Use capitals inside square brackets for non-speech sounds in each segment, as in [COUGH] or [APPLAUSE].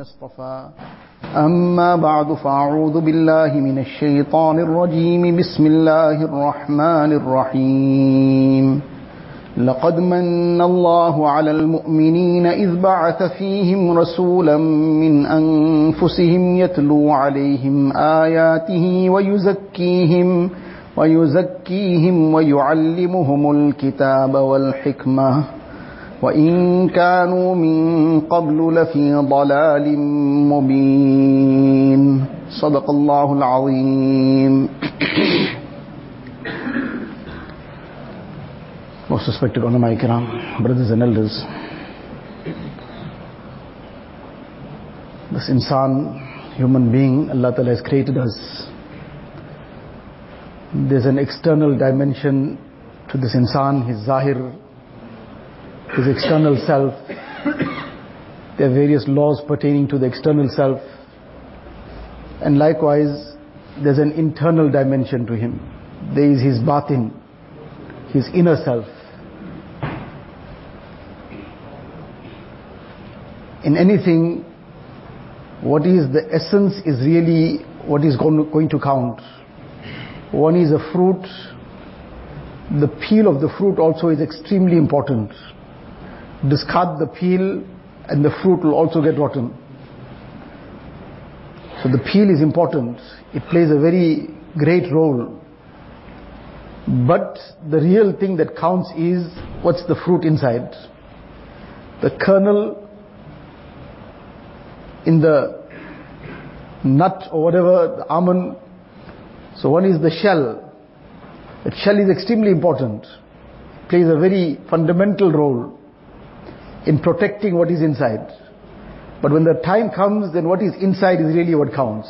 اصطفى. أما بعد فأعوذ بالله من الشيطان الرجيم. بسم الله الرحمن الرحيم. لقد من الله على المؤمنين إذ بعث فيهم رسولا من أنفسهم يتلو عليهم آياته ويزكيهم ويزكيهم ويعلمهم الكتاب والحكمة. وإن كانوا من قبل لفي ضلال مبين صدق الله العظيم Most respected ulama ikram, brothers and elders, this insan, human being, Allah Ta'ala has created us. There's an external dimension to this insan, his zahir, his external self. There are various laws pertaining to the external self. And likewise, there's an internal dimension to him. There is his batin, his inner self. In anything, what is the essence is really what is going to count. One is a fruit. The peel of the fruit also is extremely important. Discard the peel and the fruit will also get rotten. So the peel is important. It plays a very great role. But the real thing that counts is what's the fruit inside. The kernel in the nut or whatever, the almond. So one is the shell. The shell is extremely important. It Plays a very fundamental role in protecting what is inside. But when the time comes, then what is inside is really what counts.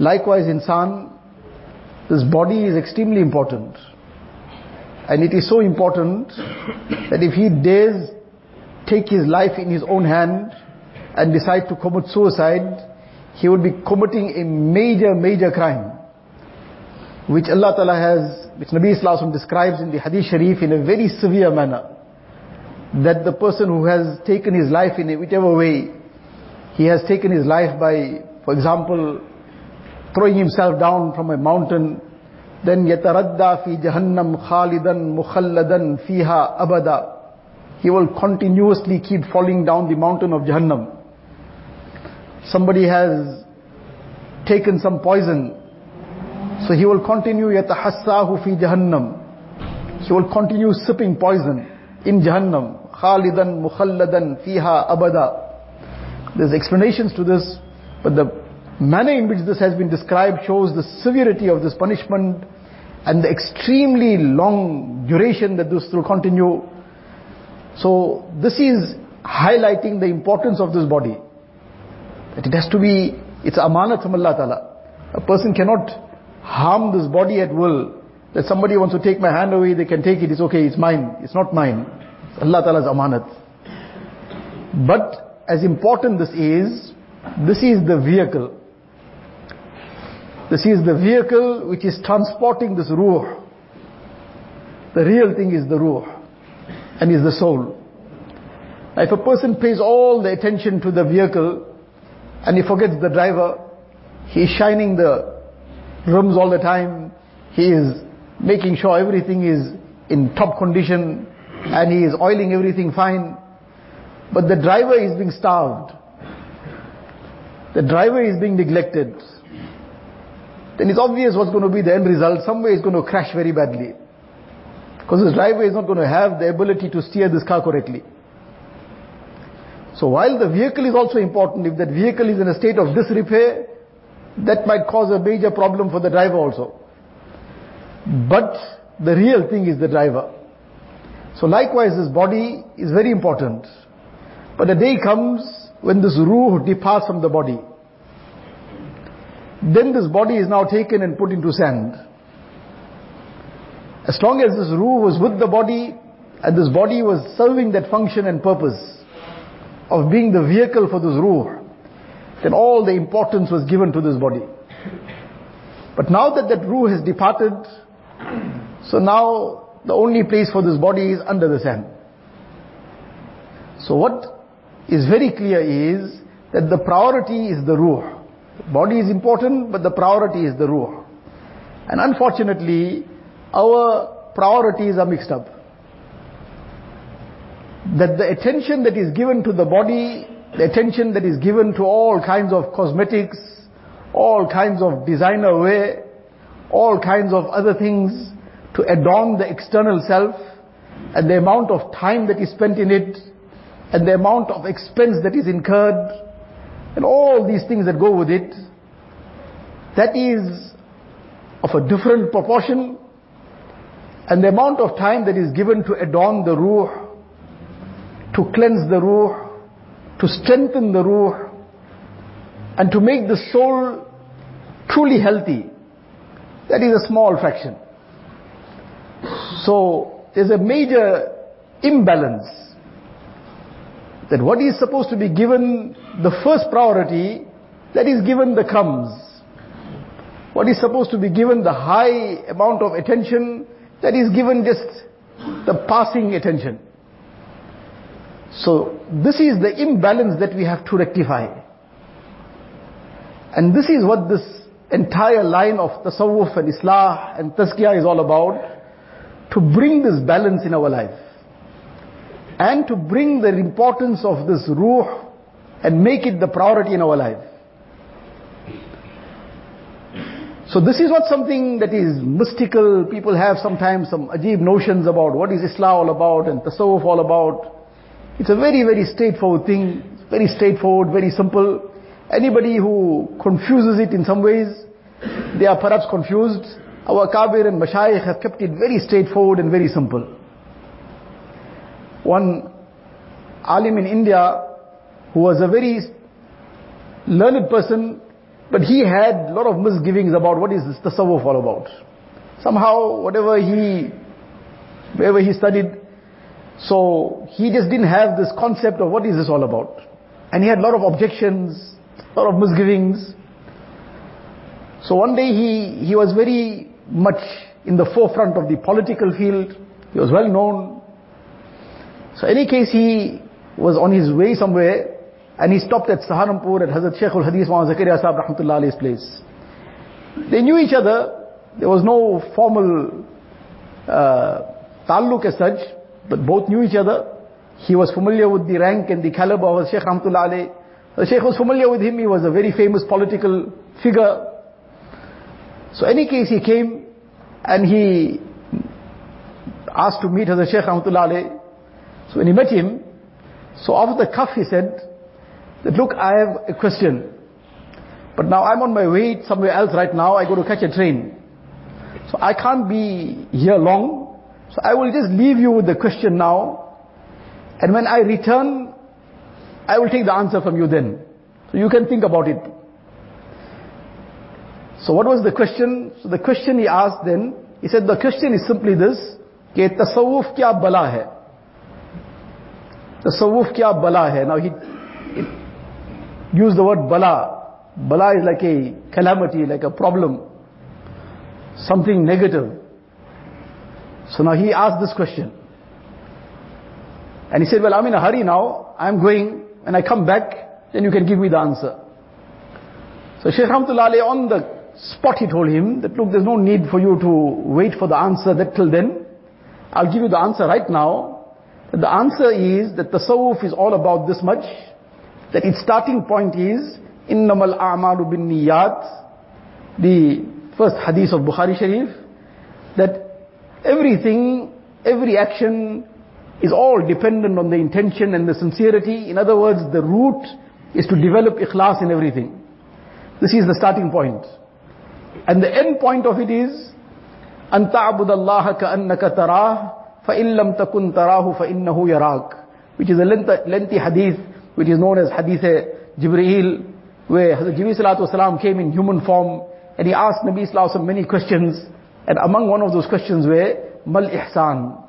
Likewise, insan, this body is extremely important. And it is so important that if he dares take his life in his own hand and decide to commit suicide, he would be committing a major, major crime. Which Allah Ta'ala has, which Nabi Islam describes in the Hadith Sharif in a very severe manner. That the person who has taken his life in whichever way, he has taken his life by, for example, throwing himself down from a mountain, then yataradda fi jahannam khalidan mukhalladan fiha abada. He will continuously keep falling down the mountain of Jahannam. Somebody has taken some poison, so he will continue yatahassahu fi jahannam. He will continue sipping poison in Jahannam. Khalidan mukhalladan fiha abada. There's explanations to this, but the manner in which this has been described shows the severity of this punishment and the extremely long duration that this will continue. So this is highlighting the importance of this body. That it has to be, it's amanat from Allah Ta'ala. A person cannot harm this body at will. That somebody wants to take my hand away, they can take it, it's okay, it's mine. It's not mine. It's Allah Ta'ala's amanat. But as important this is, this is the vehicle. This is the vehicle which is transporting this ruh. The real thing is the ruh and is the soul. Now if a person pays all the attention to the vehicle and he forgets the driver, he is shining the rims all the time, he is making sure everything is in top condition and he is oiling everything fine. But the driver is being starved. The driver is being neglected. Then it's obvious what's going to be the end result. Somewhere it's going to crash very badly. Because this driver is not going to have the ability to steer this car correctly. So while the vehicle is also important, if that vehicle is in a state of disrepair, that might cause a major problem for the driver also. But the real thing is the driver. So likewise this body is very important. But the day comes when this ruh departs from the body. Then this body is now taken and put into sand. As long as this ruh was with the body, and this body was serving that function and purpose of being the vehicle for this ruh, then all the importance was given to this body. But now that that ruh has departed, [CLEARS THROAT] so now the only place for this body is under the sand. So what is very clear is that the priority is the ruh. The body is important, but the priority is the ruh. And unfortunately, our priorities are mixed up. That the attention that is given to the body, the attention that is given to all kinds of cosmetics, all kinds of designer wear, all kinds of other things to adorn the external self, and the amount of time that is spent in it, and the amount of expense that is incurred, and all these things that go with it, that is of a different proportion, and the amount of time that is given to adorn the ruh, to cleanse the ruh, to strengthen the ruh, and to make the soul truly healthy, that is a small fraction. So, there's a major imbalance that what is supposed to be given the first priority, that is given the crumbs. What is supposed to be given the high amount of attention, that is given just the passing attention. So this is the imbalance that we have to rectify. And this is what this entire line of tasawwuf and islah and tazkiyah is all about. To bring this balance in our life. And to bring the importance of this ruh and make it the priority in our life. So this is not something that is mystical. People have sometimes some ajib notions about what is islah all about and tasawwuf all about. It's a very, very straightforward thing. Very straightforward, very simple. Anybody who confuses it in some ways, they are perhaps confused. Our Kabir and Mashayikh have kept it very straightforward and very simple. One alim in India, who was a very learned person, but he had a lot of misgivings about what is this tasawwuf all about. Somehow, whatever he, wherever he studied, so he just didn't have this concept of what is this all about. And he had a lot of objections, a lot of misgivings. So one day he, he was very much in the forefront of the political field. He was well known. So any case he was on his way somewhere and he stopped at Saharanpur at Hazrat Shaykh al-Hadith Muhammad Zakaria Sahib Rahmatullah place. They knew each other. There was no formal uh, taluk as such. But both knew each other. He was familiar with the rank and the caliber of Sheikh Rahmatullah Ali. The Sheikh was familiar with him. He was a very famous political figure. So any case he came and he asked to meet Hazrat Sheikh Rahmatullah. So when he met him, so off the cuff he said that look I have a question. But now I'm on my way somewhere else right now. I go to catch a train. So I can't be here long. So I will just leave you with the question now. And when I return, I will take the answer from you then. So you can think about it. So what was the question? So the question he asked then, he said the question is simply this, कि tasawwuf kya bala hai? Tasawwuf kya bala hai? Now he, he used the word bala. Bala is like a calamity, like a problem. Something negative. So now he asked this question. And he said, well, I'm in a hurry now. I'm going. When I come back, then you can give me the answer. So Shaykh Rahmatullah Ali on the spot he told him that look there's no need for you to wait for the answer that till then. I'll give you the answer right now. That the answer is that tasawwuf is all about this much. That its starting point is innamal a'malu bin niyat. The first hadith of Bukhari Sharif. That everything, every action is all dependent on the intention and the sincerity. In other words, the root is to develop ikhlas in everything. This is the starting point. And the end point of it is, أن تعبد الله كأنك تراه فإن لم تكن تراه فإنه يراك which is a lengthy hadith which is known as hadith Jibreel where Hazrat Jibreel came in human form and he asked Nabi Sallallahu many questions and among one of those questions were, Mal ihsan.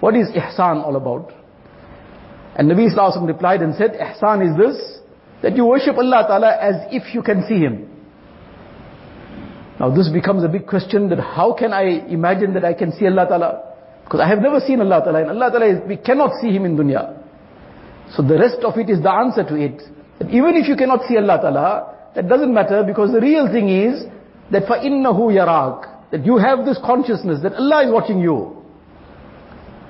What is ihsan all about? And Nabi Sallallahu replied and said, ihsan is this, that you worship Allah Ta'ala as if you can see Him. Now this becomes a big question that how can I imagine that I can see Allah Ta'ala? Because I have never seen Allah Ta'ala and Allah Ta'ala is, we cannot see Him in dunya. So the rest of it is the answer to it. That even if you cannot see Allah Ta'ala, that doesn't matter because the real thing is that فَإِنَّهُ يَرَاكَ That you have this consciousness that Allah is watching you.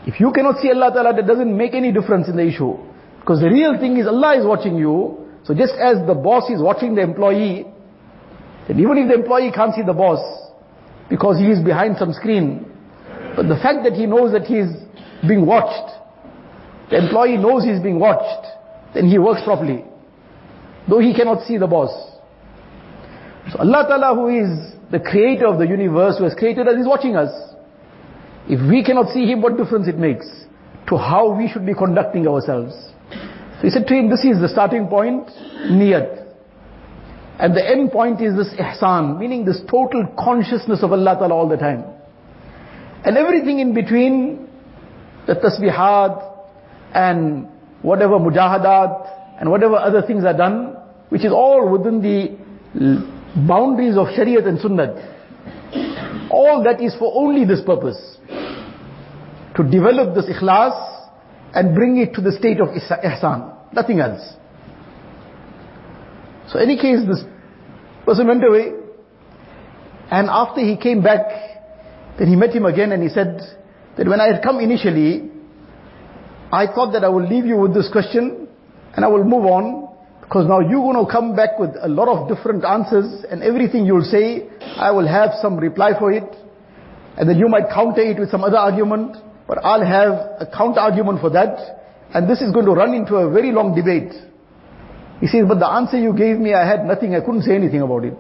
If you cannot see Allah Ta'ala, that doesn't make any difference in the issue. Because the real thing is Allah is watching you. So just as the boss is watching the employee, then even if the employee can't see the boss, because he is behind some screen, but the fact that he knows that he is being watched, the employee knows he is being watched, then he works properly. Though he cannot see the boss. So Allah Ta'ala who is the creator of the universe, who has created us, is watching us. If we cannot see Him, what difference it makes to how we should be conducting ourselves? So he said to him, this is the starting point, niyat. And the end point is this ihsan, meaning this total consciousness of Allah Ta'ala all the time. And everything in between, the tasbihat and whatever mujahadat and whatever other things are done, which is all within the boundaries of Shariat and Sunnah. All that is for only this purpose. To develop this ikhlas and bring it to the state of ihsan. Nothing else. So any case, this person went away. And after he came back, then he met him again and he said that when I had come initially, I thought that I will leave you with this question and I will move on because now you're going to come back with a lot of different answers and everything you'll say, I will have some reply for it. And then you might counter it with some other argument. But I'll have a counter argument for that, and this is going to run into a very long debate. He says, but the answer you gave me, I had nothing, I couldn't say anything about it.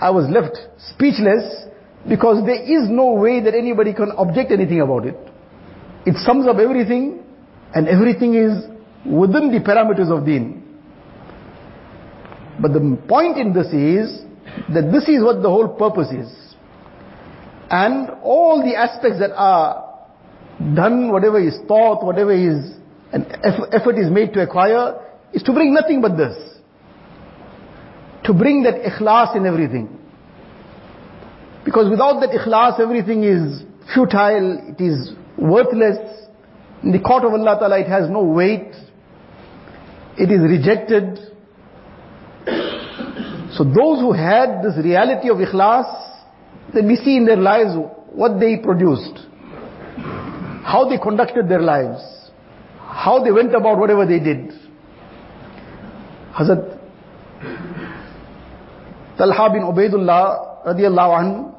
I was left speechless because there is no way that anybody can object anything about it. It sums up everything and everything is within the parameters of deen. But the point in this is that this is what the whole purpose is. And all the aspects that are done, whatever is thought, whatever is an effort is made to acquire, is to bring nothing but this. To bring that ikhlas in everything. Because without that ikhlas, everything is futile, it is worthless. In the court of Allah Ta'ala, it has no weight. It is rejected. [COUGHS] So those who had this reality of ikhlas, then we see in their lives what they produced how they conducted their lives, how they went about whatever they did. Hazrat Talha bin Ubaidullah radiallahu anh,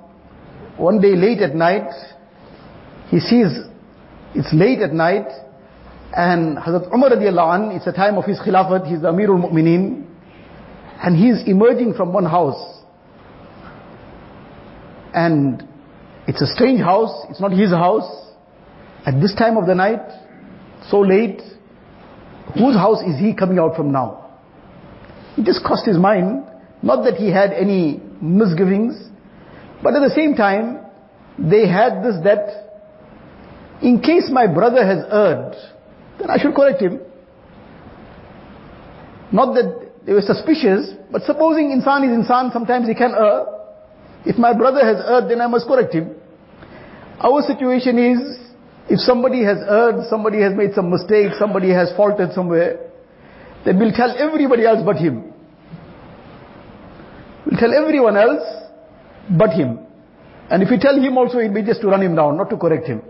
one day late at night, he sees it's late at night, and Hazrat Umar radiallahu anh, it's a time of his khilafat, he's the Amirul Mu'mineen, and he's emerging from one house. And it's a strange house, it's not his house, at this time of the night, so late, whose house is he coming out from now? It just crossed his mind, not that he had any misgivings, but at the same time, they had this that, in case my brother has erred, then I should correct him. Not that they were suspicious, but supposing insan is insan, sometimes he can err. If my brother has erred, then I must correct him. Our situation is, if somebody has erred, somebody has made some mistake, somebody has faulted somewhere, then we'll tell everybody else but him. We'll tell everyone else but him. And if we tell him also, it'll be just to run him down, not to correct him.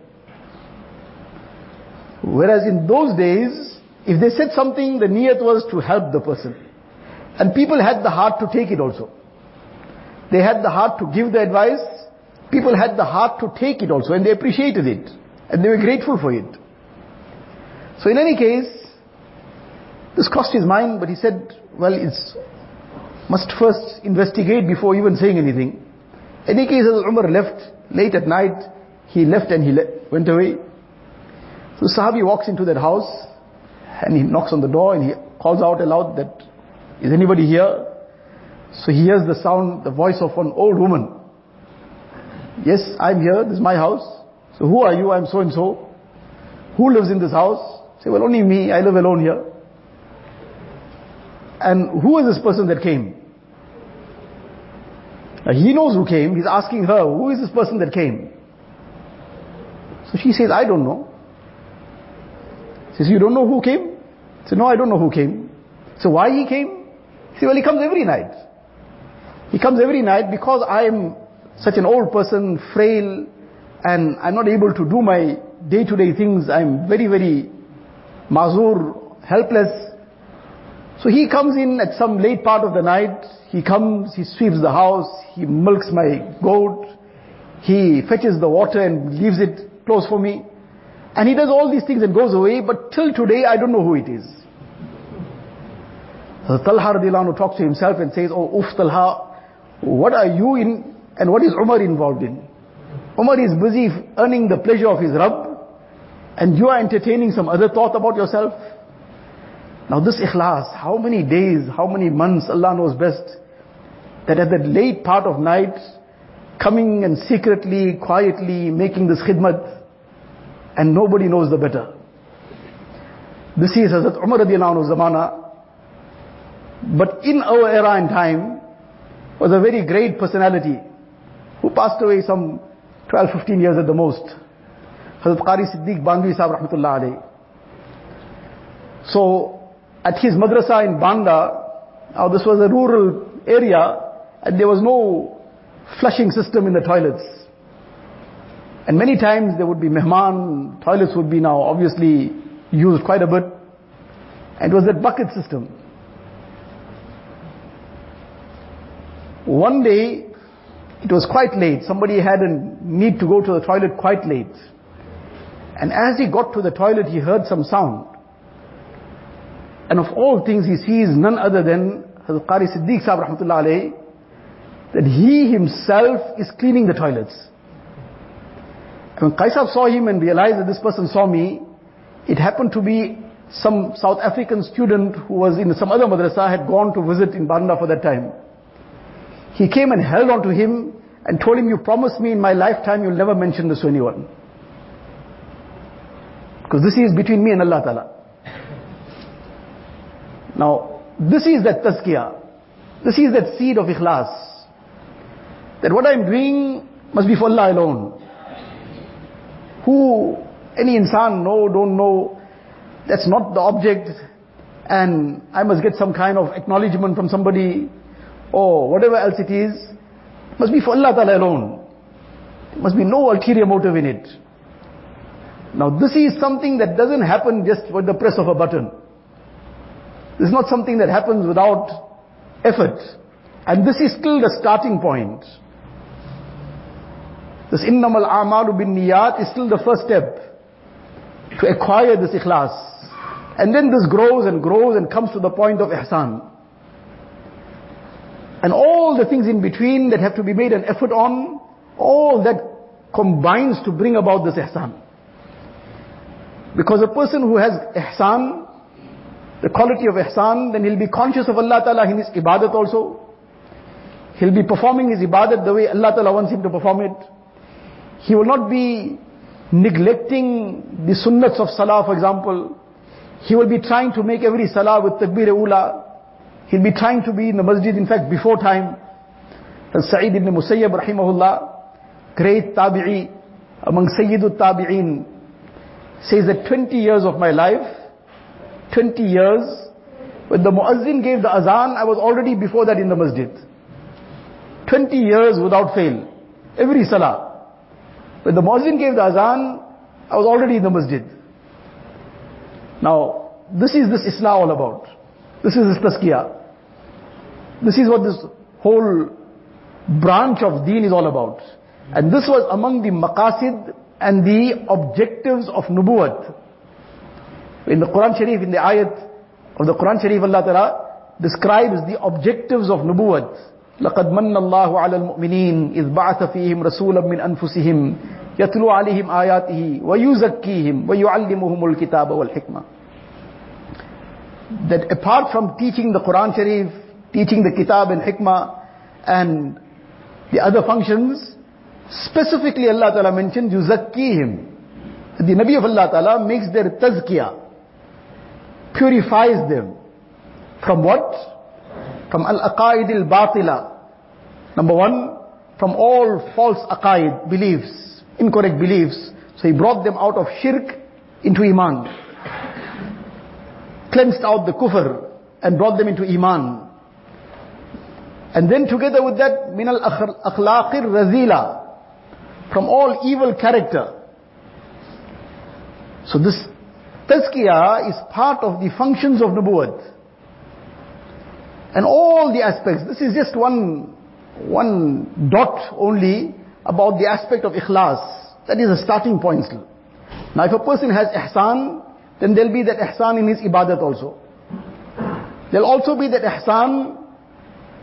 Whereas in those days, if they said something, the niyat was to help the person. And people had the heart to take it also. They had the heart to give the advice. People had the heart to take it also, and they appreciated it. And they were grateful for it. So in any case, this crossed his mind, but he said, well, it's, must first investigate before even saying anything. In any case, as Umar left late at night, he left and he le went away. So Sahabi walks into that house and he knocks on the door and he calls out aloud that, is anybody here? So he hears the sound, the voice of an old woman. Yes, I'm here, this is my house. So who are you? I'm so and so. Who lives in this house? Say, well, only me. I live alone here. And who is this person that came? Now he knows who came. He's asking her, who is this person that came? So she says, I don't know. He says, you don't know who came? He said, no, I don't know who came. So why he came? He said, well, he comes every night. He comes every night because I am such an old person, frail, and I'm not able to do my day-to-day things. I'm very, very mazur, helpless. So he comes in at some late part of the night. He comes, he sweeps the house, he milks my goat, he fetches the water and leaves it close for me. And he does all these things and goes away, but till today I don't know who it is. So Talha radiallahu talks to himself and says, Oh, Uf Talha, what are you in and what is Umar involved in? Umar is busy earning the pleasure of his Rabb and you are entertaining some other thought about yourself. Now this ikhlas, how many days, how many months, Allah knows best, that at that late part of night, coming and secretly, quietly making this khidmat, and nobody knows the better. This is Hazrat Umar radiallahu zamana. But in our era and time, was a very great personality, who passed away some 12, 15 years at the most. Hazrat Qari Siddiq Bandwi Sahib Rahmatullah alayhi. So, at his madrasa in Banda, now this was a rural area, and there was no flushing system in the toilets. And many times there would be mehman, toilets would be now obviously used quite a bit. And it was that bucket system. One day, it was quite late. Somebody had a need to go to the toilet quite late. And as he got to the toilet, he heard some sound. And of all things, he sees none other than Hazrat Qari Siddiq Sahib Rahmatullah alayhi, that he himself is cleaning the toilets. And when Qaisab saw him and realized that this person saw me, it happened to be some South African student who was in some other madrasa had gone to visit in Banda for that time. He came and held on to him and told him, you promised me in my lifetime you'll never mention this to anyone. Because this is between me and Allah Ta'ala. Now, this is that tazkiyah. This is that seed of ikhlas. That what I'm doing must be for Allah alone. Who, any insan, know, don't know, that's not the object. And I must get some kind of acknowledgement from somebody, or whatever else it is, must be for Allah Ta'ala alone. There must be no ulterior motive in it. Now this is something that doesn't happen just with the press of a button. This is not something that happens without effort. And this is still the starting point. This innamal a'malu bin niyat is still the first step to acquire this ikhlas. And then this grows and grows and comes to the point of ihsan. And all the things in between that have to be made an effort on, all that combines to bring about this ihsan. Because a person who has ihsan, the quality of ihsan, then he'll be conscious of Allah Ta'ala in his ibadat also. He'll be performing his ibadat the way Allah Ta'ala wants him to perform it. He will not be neglecting the sunnats of salah, for example. He will be trying to make every salah with takbir ula. He'll be trying to be in the masjid, in fact, before time. And Sa'id ibn Musayyab, rahimahullah, great tabi'i, among Sayyidul Tabi'in, says that 20 years of my life, 20 years, when the muazzin gave the azan, I was already before that in the masjid. 20 years without fail. Every salah. When the muazzin gave the azan, I was already in the masjid. Now, this is this islah all about. This is this tazkiyah. This is what this whole branch of deen is all about. And this was among the maqasid and the objectives of nubuwat. In the Quran Sharif, in the ayat of the Quran Sharif, Allah Ta'ala describes the objectives of nubuwat. لقد من الله على المؤمنين إذ بعث فيهم رسولا من أنفسهم يتلو عليهم آياته ويزكيهم ويعلمهم الكتاب والحكمة That apart from teaching the Quran Sharif, teaching the Kitab and Hikmah and the other functions, specifically Allah Ta'ala mentions yuzakkihim. The Nabi of Allah Ta'ala makes their tazkiyah, purifies them. From what? From al-aqaid al-batila. Number one, from all false aqaid, beliefs, incorrect beliefs. So he brought them out of shirk into iman. cleansed out the kufr and brought them into iman. And then together with that, min al akhlaqir razila, from all evil character. So this tazkiyah is part of the functions of nubuwwat. And all the aspects, this is just one, one dot only about the aspect of ikhlas. That is a starting point. Now if a person has ihsan, then there'll be that ihsan in his ibadat also. There'll also be that ihsan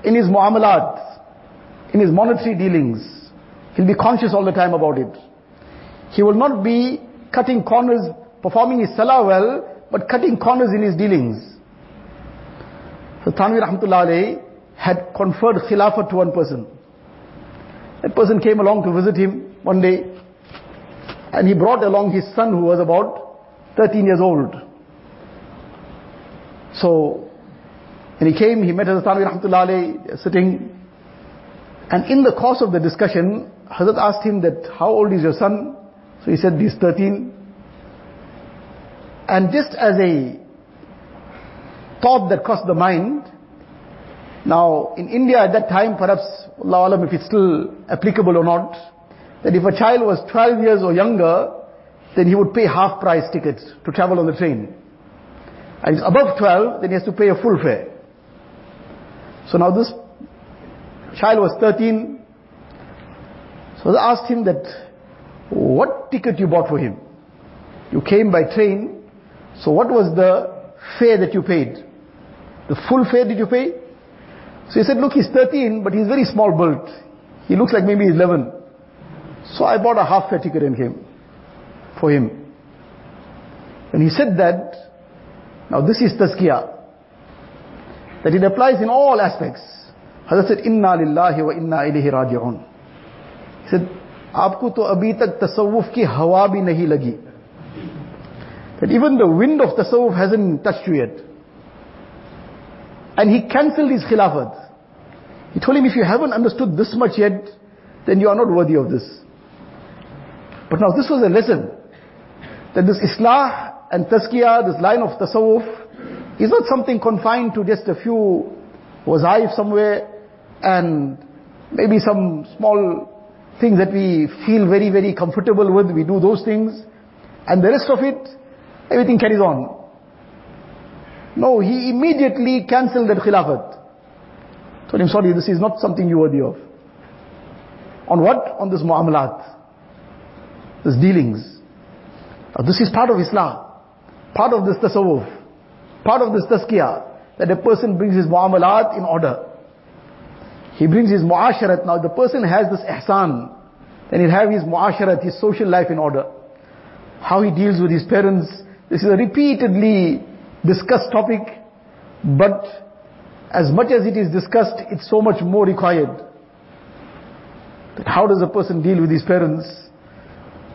in his muamalat, in his monetary dealings. He'll be conscious all the time about it. He will not be cutting corners, performing his salah well, but cutting corners in his dealings. So Thanvi Rahmatullah had conferred khilafah to one person. That person came along to visit him one day, and he brought along his son who was about 13 years old. So, when he came, he met Hazrat Thanvi Rahmatullah sitting, and in the course of the discussion, Hazrat asked him that, how old is your son? So he said, he's 13. And just as a thought that crossed the mind, now in India at that time, perhaps, Allah Alam, if it's still applicable or not, that if a child was 12 years or younger, then he would pay half price tickets to travel on the train. And if above 12, then he has to pay a full fare. So now this child was 13. So I asked him that, what ticket you bought for him? You came by train, so what was the fare that you paid? The full fare did you pay? So he said, look, he's 13, but he's very small built. He looks like maybe 11. So I bought a half fare ticket and came for him. When he said that, now this is tazkiyah That it applies in all aspects. Hazrat said, Inna lillahi wa inna ilayhi raji'un. He said, आपको तो अभी तक तसव्वुफ की हवा भी नहीं लगी. That even the wind of tasawwuf hasn't touched you yet. And he cancelled his khilafat. He told him, if you haven't understood this much yet, then you are not worthy of this. But now this was a lesson. That this islah and tazkiyah, this line of tasawwuf, is not something confined to just a few wazaif somewhere and maybe some small things that we feel very, very comfortable with. We do those things. And the rest of it, everything carries on. No, he immediately cancelled that khilafat. Told him, sorry, this is not something you're worthy of. On what? On this muamalat. This dealings. Now this is part of islah. Part of this tasawwuf. Part of this tazkiyah. That a person brings his muamalat in order. He brings his muasharat. Now the person has this ihsan. Then he'll have his muasharat, his social life in order. How he deals with his parents. This is a repeatedly discussed topic, but as much as it is discussed, it's so much more required. That How does a person deal with his parents?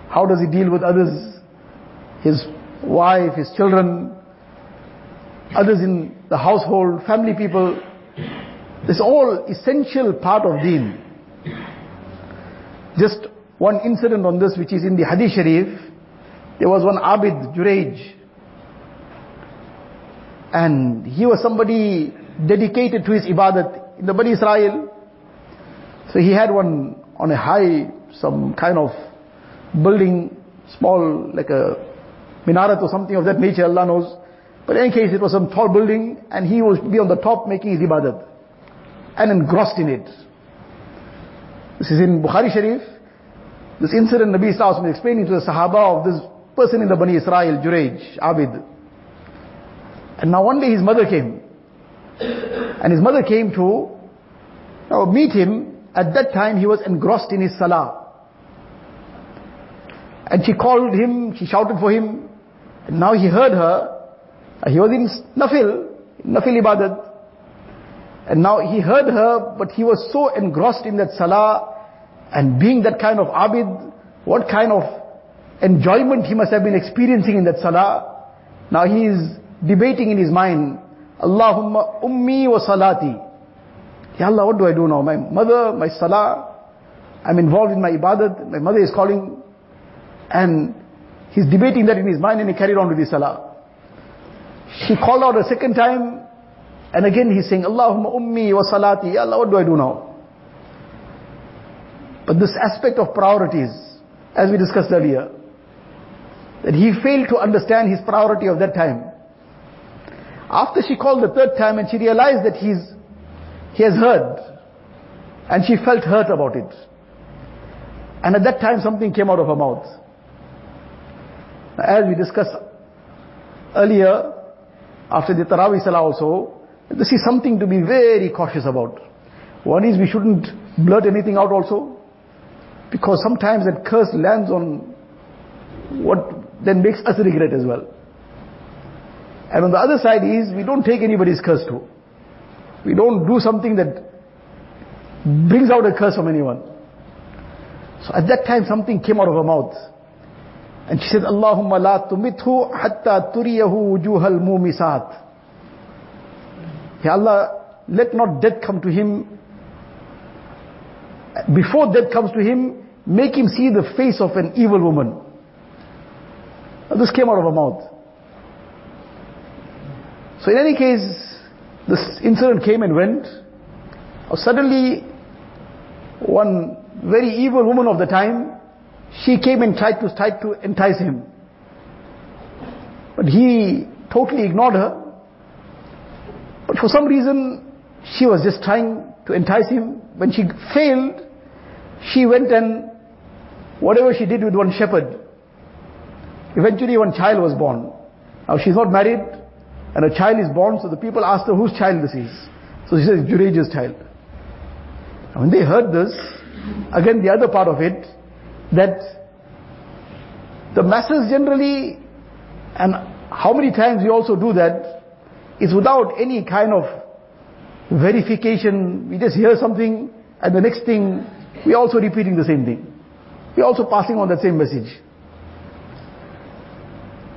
How does he deal with others? His wife, his children, others in the household, family people. It's all essential part of deen. Just one incident on this which is in the Hadith Sharif. There was one Abid Juraj and he was somebody dedicated to his ibadat in the Bani Israel. So he had one on a high, some kind of building, small, like a minaret or something of that nature, Allah knows. But in any case, it was some tall building, and he would be on the top making his ibadat, and engrossed in it. This is in Bukhari Sharif. This incident Nabi Sallallahu was explaining to the Sahaba of this person in the Bani Israel, Juraj, Abid. And now one day his mother came. And his mother came to now meet him. At that time he was engrossed in his salah. And she called him, she shouted for him. And now he heard her. He was in nafil, nafil ibadat. And now he heard her, but he was so engrossed in that salah. And being that kind of abid, what kind of enjoyment he must have been experiencing in that salah. Now he is debating in his mind, Allahumma ummi wa salati. Ya Allah, what do I do now? My mother, my salah, I'm involved in my ibadat, my mother is calling, and he's debating that in his mind and he carried on with his salah. She called out a second time, and again he's saying, Allahumma ummi wa salati. Allah, what do I do now? But this aspect of priorities, as we discussed earlier, that he failed to understand his priority of that time. After she called the third time and she realized that he's, he has heard, and she felt hurt about it. And at that time something came out of her mouth. As we discussed earlier, after the Taraweeh Salah also, this is something to be very cautious about. One is we shouldn't blurt anything out also, because sometimes that curse lands on what then makes us regret as well. And on the other side is, we don't take anybody's curse too. We don't do something that brings out a curse from anyone. So at that time something came out of her mouth. And she said, Allahumma la tumithu hatta turiyahu wujuhal mumisat. Ya Allah, let not death come to him. Before death comes to him, make him see the face of an evil woman. Now this came out of her mouth. So in any case, this incident came and went. Suddenly, one very evil woman of the time, she came and tried to, tried to entice him. But he totally ignored her. But for some reason, she was just trying to entice him. When she failed, she went and whatever she did with one shepherd. Eventually one child was born. Now she's not married and a child is born, so the people asked her whose child this is. So she says, Jurej's child. And when they heard this, again the other part of it, that the masses generally, and how many times we also do that, is without any kind of verification. We just hear something and the next thing, we're also repeating the same thing. We're also passing on that same message.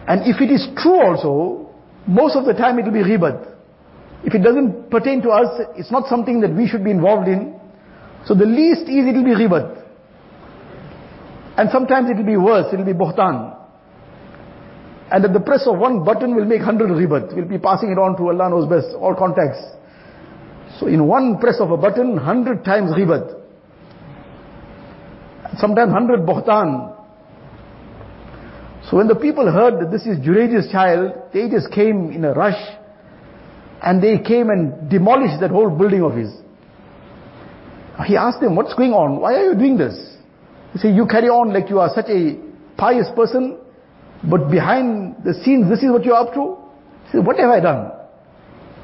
And if it is true also, most of the time it will be ghibat. If it doesn't pertain to us, it's not something that we should be involved in. So the least is it will be ghibat. And sometimes it will be worse, it will be buhtan. And at the press of one button will make hundred ghibat. We'll be passing it on to Allah knows best, all contacts. So in one press of a button, hundred times ghibat. Sometimes hundred buhtan. So when the people heard that this is Jurej's child, they just came in a rush and they came and demolished that whole building of his. He asked them, what's going on? Why are you doing this? He said, you carry on like you are such a pious person, but behind the scenes, this is what you're up to? He said, what have I done?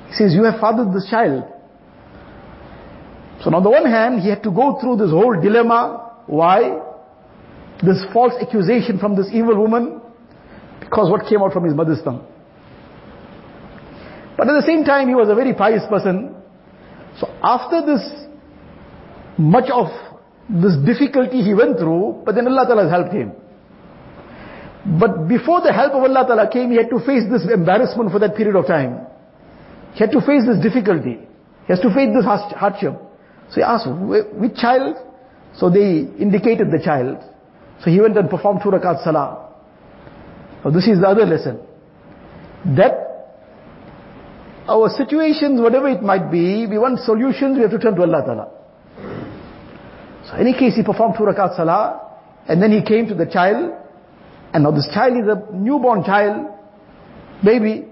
He says, you have fathered this child. So on the one hand, he had to go through this whole dilemma. Why? This false accusation from this evil woman. Because what came out from his mother's tongue. But at the same time, he was a very pious person. So after this, much of this difficulty he went through, but then Allah Ta'ala has helped him. But before the help of Allah Ta'ala came, he had to face this embarrassment for that period of time. He had to face this difficulty. He has to face this hardship. So he asked, which child? So they indicated the child. So he went and performed two rakat salah. So this is the other lesson. That our situations, whatever it might be, we want solutions, we have to turn to Allah Ta'ala. So in any case, he performed two rakat salah, and then he came to the child, and now this child is a newborn child, baby.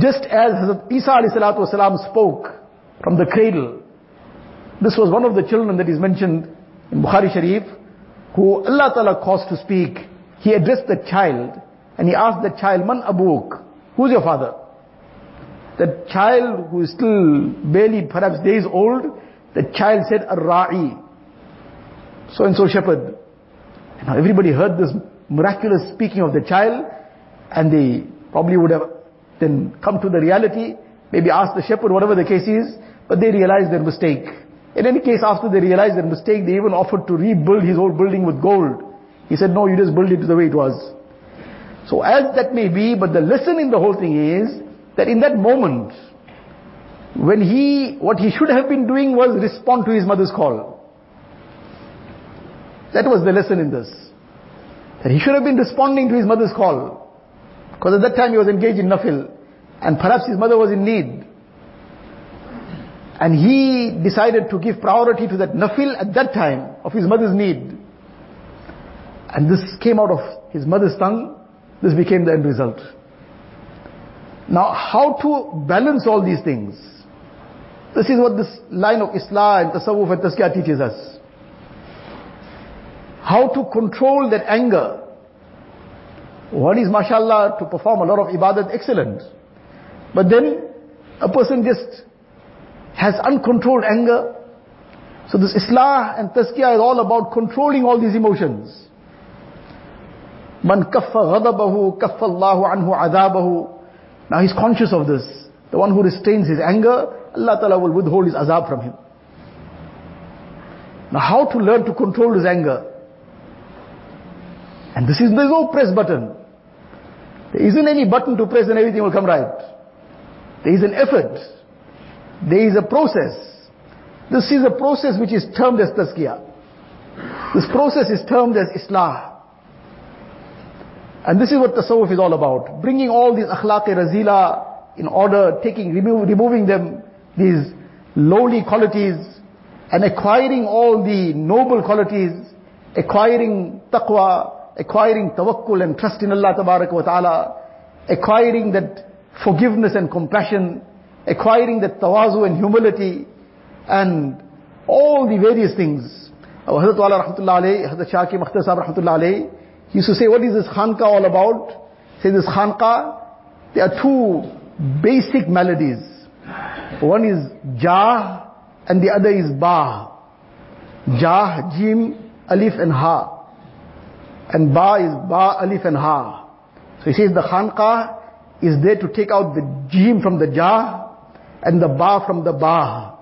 Just as Hazrat Isa spoke from the cradle, this was one of the children that is mentioned in Bukhari Sharif, who Allah Ta'ala caused to speak. He addressed the child, and he asked the child, Man abuk? Who's your father? The child who is still barely perhaps days old, the child said, Ar-Ra'i. So and so shepherd. Now everybody heard this miraculous speaking of the child, and they probably would have then come to the reality, maybe ask the shepherd, whatever the case is, but they realized their mistake. In any case, after they realized their mistake, they even offered to rebuild his old building with gold. He said, no, you just build it the way it was. So as that may be, but the lesson in the whole thing is, that in that moment, when he, what he should have been doing was respond to his mother's call. That was the lesson in this. That he should have been responding to his mother's call. Because at that time he was engaged in nafil. And perhaps his mother was in need. And he decided to give priority to that nafil at that time of his mother's need. And this came out of his mother's tongue. This became the end result. Now, how to balance all these things? This is what this line of Islah and Tasawwuf and Tazkiyah teaches us. How to control that anger. One is, mashallah, to perform a lot of ibadat, excellent. But then, a person just has uncontrolled anger. So this Islah and Tazkiyah is all about controlling all these emotions. Man kaffa ghadabahu, kaffa Allahu anhu adabahu. Now he's conscious of this. The one who restrains his anger, Allah Ta'ala will withhold his azab from him. Now how to learn to control his anger? And this is, there's no press button. There isn't any button to press and everything will come right. There is an effort. There is a process. This is a process which is termed as tazkiyah. This process is termed as islah. And this is what tasawwuf is all about. Bringing all these akhlaq razila in order, taking, remove, removing them, these lowly qualities, and acquiring all the noble qualities, acquiring taqwa, acquiring tawakkul and trust in Allah wa ta'ala, acquiring that forgiveness and compassion, acquiring that tawazu and humility, and all the various things. Hazrat rahmatullah alayhi, Hazrat Shaki alayhi, he used to say, what is this khanqa all about? Say this khanqa, there are two basic melodies. One is jah and the other is ba. Jah, jim, alif and ha. And ba is ba, alif and ha. So he says the khanqa is there to take out the jim from the jah and the ba from the ba.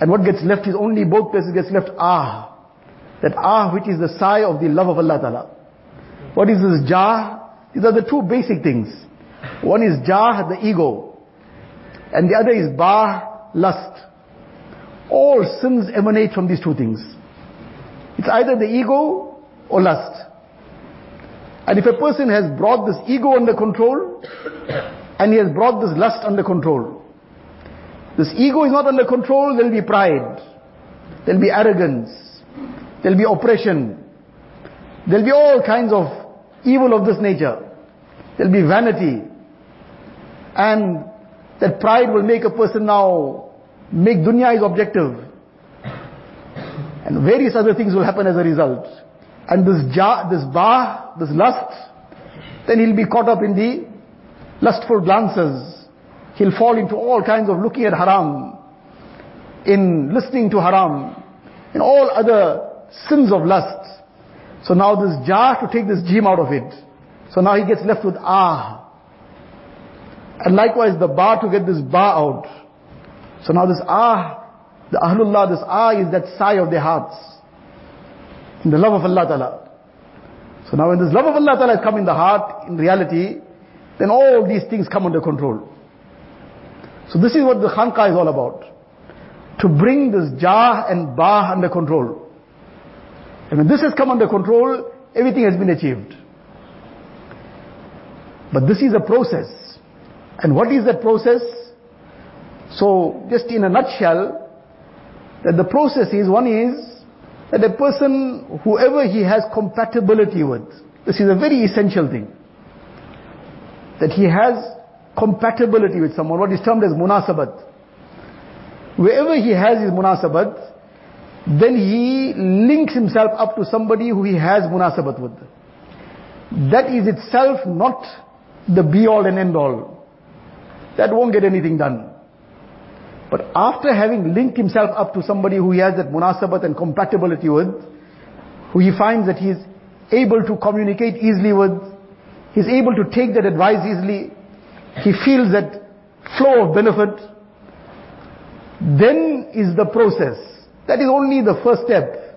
And what gets left is only both places gets left ah. That ah which is the sigh of the love of Allah Ta'ala. What is this jah? These are the two basic things. One is jah, the ego. And the other is ba, lust. All sins emanate from these two things. It's either the ego or lust. And if a person has brought this ego under control, [COUGHS] and he has brought this lust under control, this ego is not under control, there will be pride, there will be arrogance, there will be oppression, there will be all kinds of evil of this nature. There'll be vanity. And that pride will make a person now make dunya his objective. And various other things will happen as a result. And this ja, this ba, this lust, then he'll be caught up in the lustful glances. He'll fall into all kinds of looking at haram, in listening to haram, in all other sins of lust. So now this ja to take this jim out of it. So now he gets left with ah. And likewise the ba to get this ba out. So now this ah, the ahlullah, this ah is that sigh of their hearts. In the love of Allah Ta'ala. So now when this love of Allah Ta'ala has come in the heart, in reality, then all these things come under control. So this is what the khanqa is all about. To bring this jah and ba under control. And when this has come under control, everything has been achieved. But this is a process. And what is that process? So, just in a nutshell, that the process is, one is, that a person, whoever he has compatibility with, this is a very essential thing. That he has compatibility with someone, what is termed as munasabat. Wherever he has his munasabat, then he links himself up to somebody who he has munasabat with. That is itself not the be all and end all. That won't get anything done. But after having linked himself up to somebody who he has that munasabat and compatibility with, who he finds that he is able to communicate easily with, he's able to take that advice easily, he feels that flow of benefit, then is the process that is only the first step.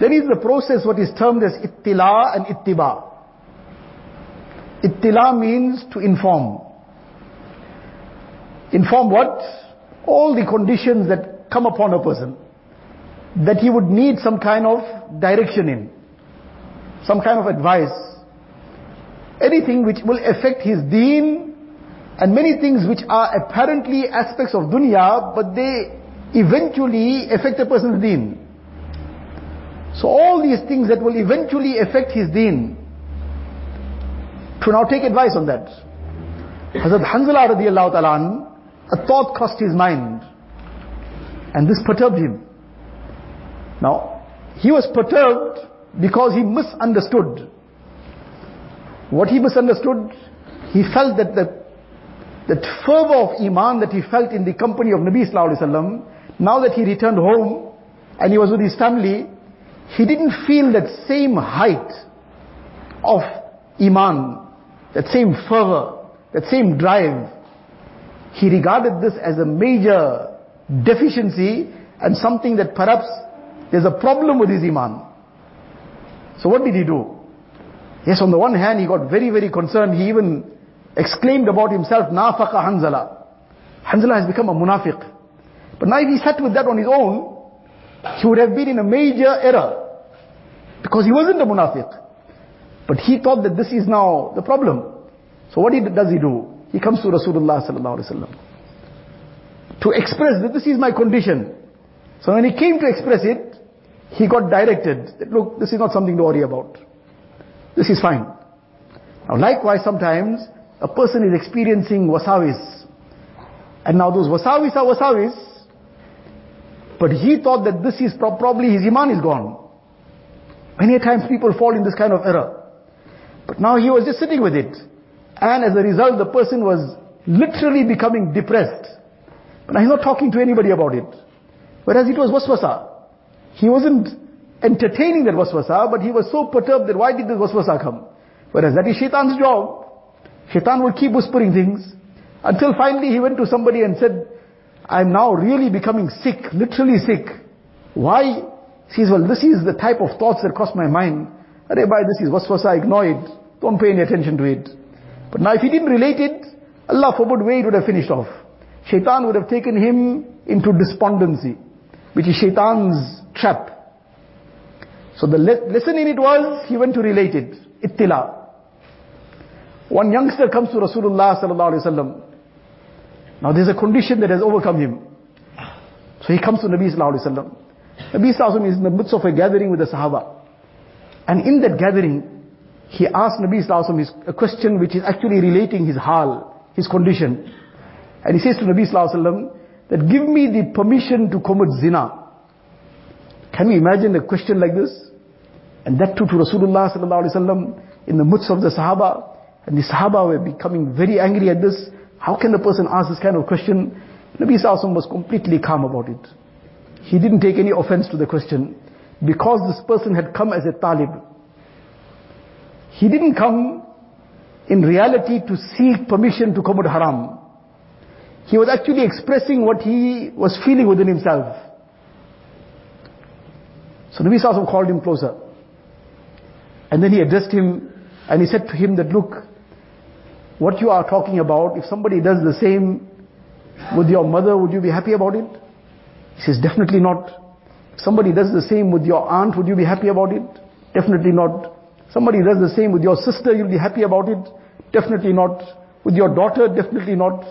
There is the process what is termed as ittila and ittiba. Ittila means to inform. Inform what? All the conditions that come upon a person. That he would need some kind of direction in. Some kind of advice. anything which will affect his deen and many things which are apparently aspects of dunya, but they eventually affect a person's deen. So all these things that will eventually affect his deen, to now take advice on that. Hazrat Hanzala radiallahu ta'ala, a thought crossed his mind. And this perturbed him. Now, he was perturbed because he misunderstood. What he misunderstood, he felt that the that fervor of iman that he felt in the company of Nabi sallallahu wasallam, now that he returned home and he was with his family, he didn't feel that same height of iman, that same fervor, that same drive. He regarded this as a major deficiency and something that perhaps there's a problem with his iman. So what did he do? Yes, on the one hand, he got very, very concerned. He even exclaimed about himself, Nafaqa Hanzala. Hanzala has become a munafiq. But now if he sat with that on his own, he would have been in a major error. Because he wasn't a munafiq. But he thought that this is now the problem. So what he, does he do? He comes to Rasulullah sallallahu alaihi wasallam to express that this is my condition. So when he came to express it, he got directed that look, this is not something to worry about. This is fine. Now likewise sometimes a person is experiencing wasawis. And now those wasawis are wasawis. But he thought that this is pro probably his iman is gone. Many times people fall in this kind of error. But now he was just sitting with it. And as a result, the person was literally becoming depressed. But he's not talking to anybody about it. Whereas it was waswasa. He wasn't entertaining that waswasa, but he was so perturbed that why did this waswasa come? Whereas that is shaitan's job. Shaitan will keep whispering things until finally he went to somebody and said, I'm now really becoming sick, literally sick. Why? He says, well, this is the type of thoughts that cross my mind. Rabbi, this is waswasa, ignore it. Don't pay any attention to it. But now if he didn't relate it, Allah forbid where it would have finished off. Shaitan would have taken him into despondency, which is shaitan's trap. So the le lesson in it was, he went to relate it. Ittila. One youngster comes to Rasulullah sallallahu alaihi wasallam. Now there's a condition that has overcome him. So he comes to Nabi sallallahu alaihi wasallam. Nabi sallallahu is in the midst of a gathering with the Sahaba. And in that gathering, he asked Nabi sallallahu Alaihi Wasallam a question which is actually relating his hal, his condition. And he says to Nabi sallallahu Alaihi Wasallam that give me the permission to commit zina. Can you imagine a question like this? And that too to Rasulullah sallallahu alaihi wasallam in the midst of the Sahaba. And the Sahaba were becoming very angry at this. How can the person ask this kind of question? Nabi Sallallahu was completely calm about it. He didn't take any offense to the question. Because this person had come as a talib. He didn't come in reality to seek permission to commit haram. He was actually expressing what he was feeling within himself. So Nabi Sallallahu called him closer. And then he addressed him and he said to him that, look, what you are talking about, if somebody does the same with your mother, would you be happy about it? He says, definitely not. If somebody does the same with your aunt, would you be happy about it? Definitely not. Somebody does the same with your sister, you'll be happy about it? Definitely not. With your daughter, definitely not.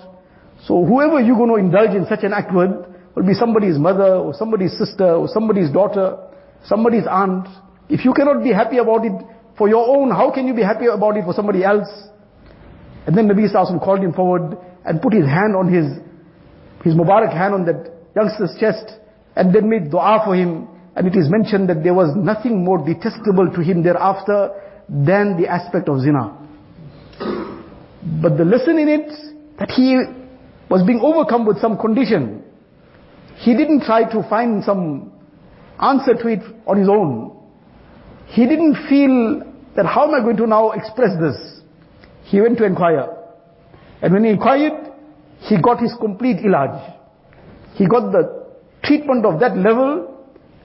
So whoever you're going to indulge in such an act with, will be somebody's mother, or somebody's sister, or somebody's daughter, somebody's aunt. If you cannot be happy about it for your own, how can you be happy about it for somebody else? And then Nabi Sallallahu called him forward and put his hand on his, his Mubarak hand on that youngster's chest and then made dua for him. And it is mentioned that there was nothing more detestable to him thereafter than the aspect of zina. But the lesson in it, that he was being overcome with some condition. He didn't try to find some answer to it on his own. He didn't feel that how am I going to now express this? He went to inquire. And when he inquired, he got his complete ilaj. He got the treatment of that level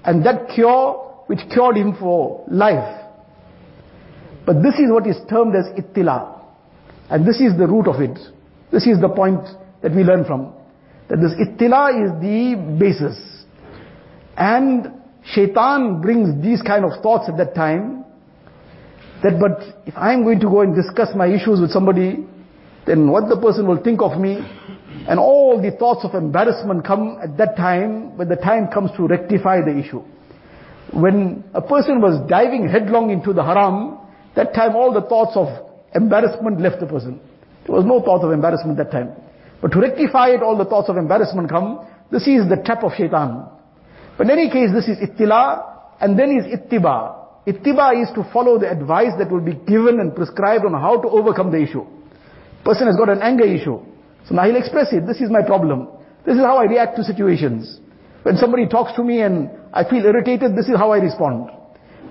and that cure which cured him for life. But this is what is termed as ittila. And this is the root of it. This is the point that we learn from. That this ittila is the basis. And shaitan brings these kind of thoughts at that time that but if I'm going to go and discuss my issues with somebody, then what the person will think of me, and all the thoughts of embarrassment come at that time when the time comes to rectify the issue. When a person was diving headlong into the haram, that time all the thoughts of embarrassment left the person. There was no thought of embarrassment that time. But to rectify it, all the thoughts of embarrassment come. This is the trap of shaitan. But in any case, this is ittila, and then is ittiba. Ittiba is to follow the advice that will be given and prescribed on how to overcome the issue. Person has got an anger issue. So now he'll express it. This is my problem. This is how I react to situations. When somebody talks to me and I feel irritated, this is how I respond.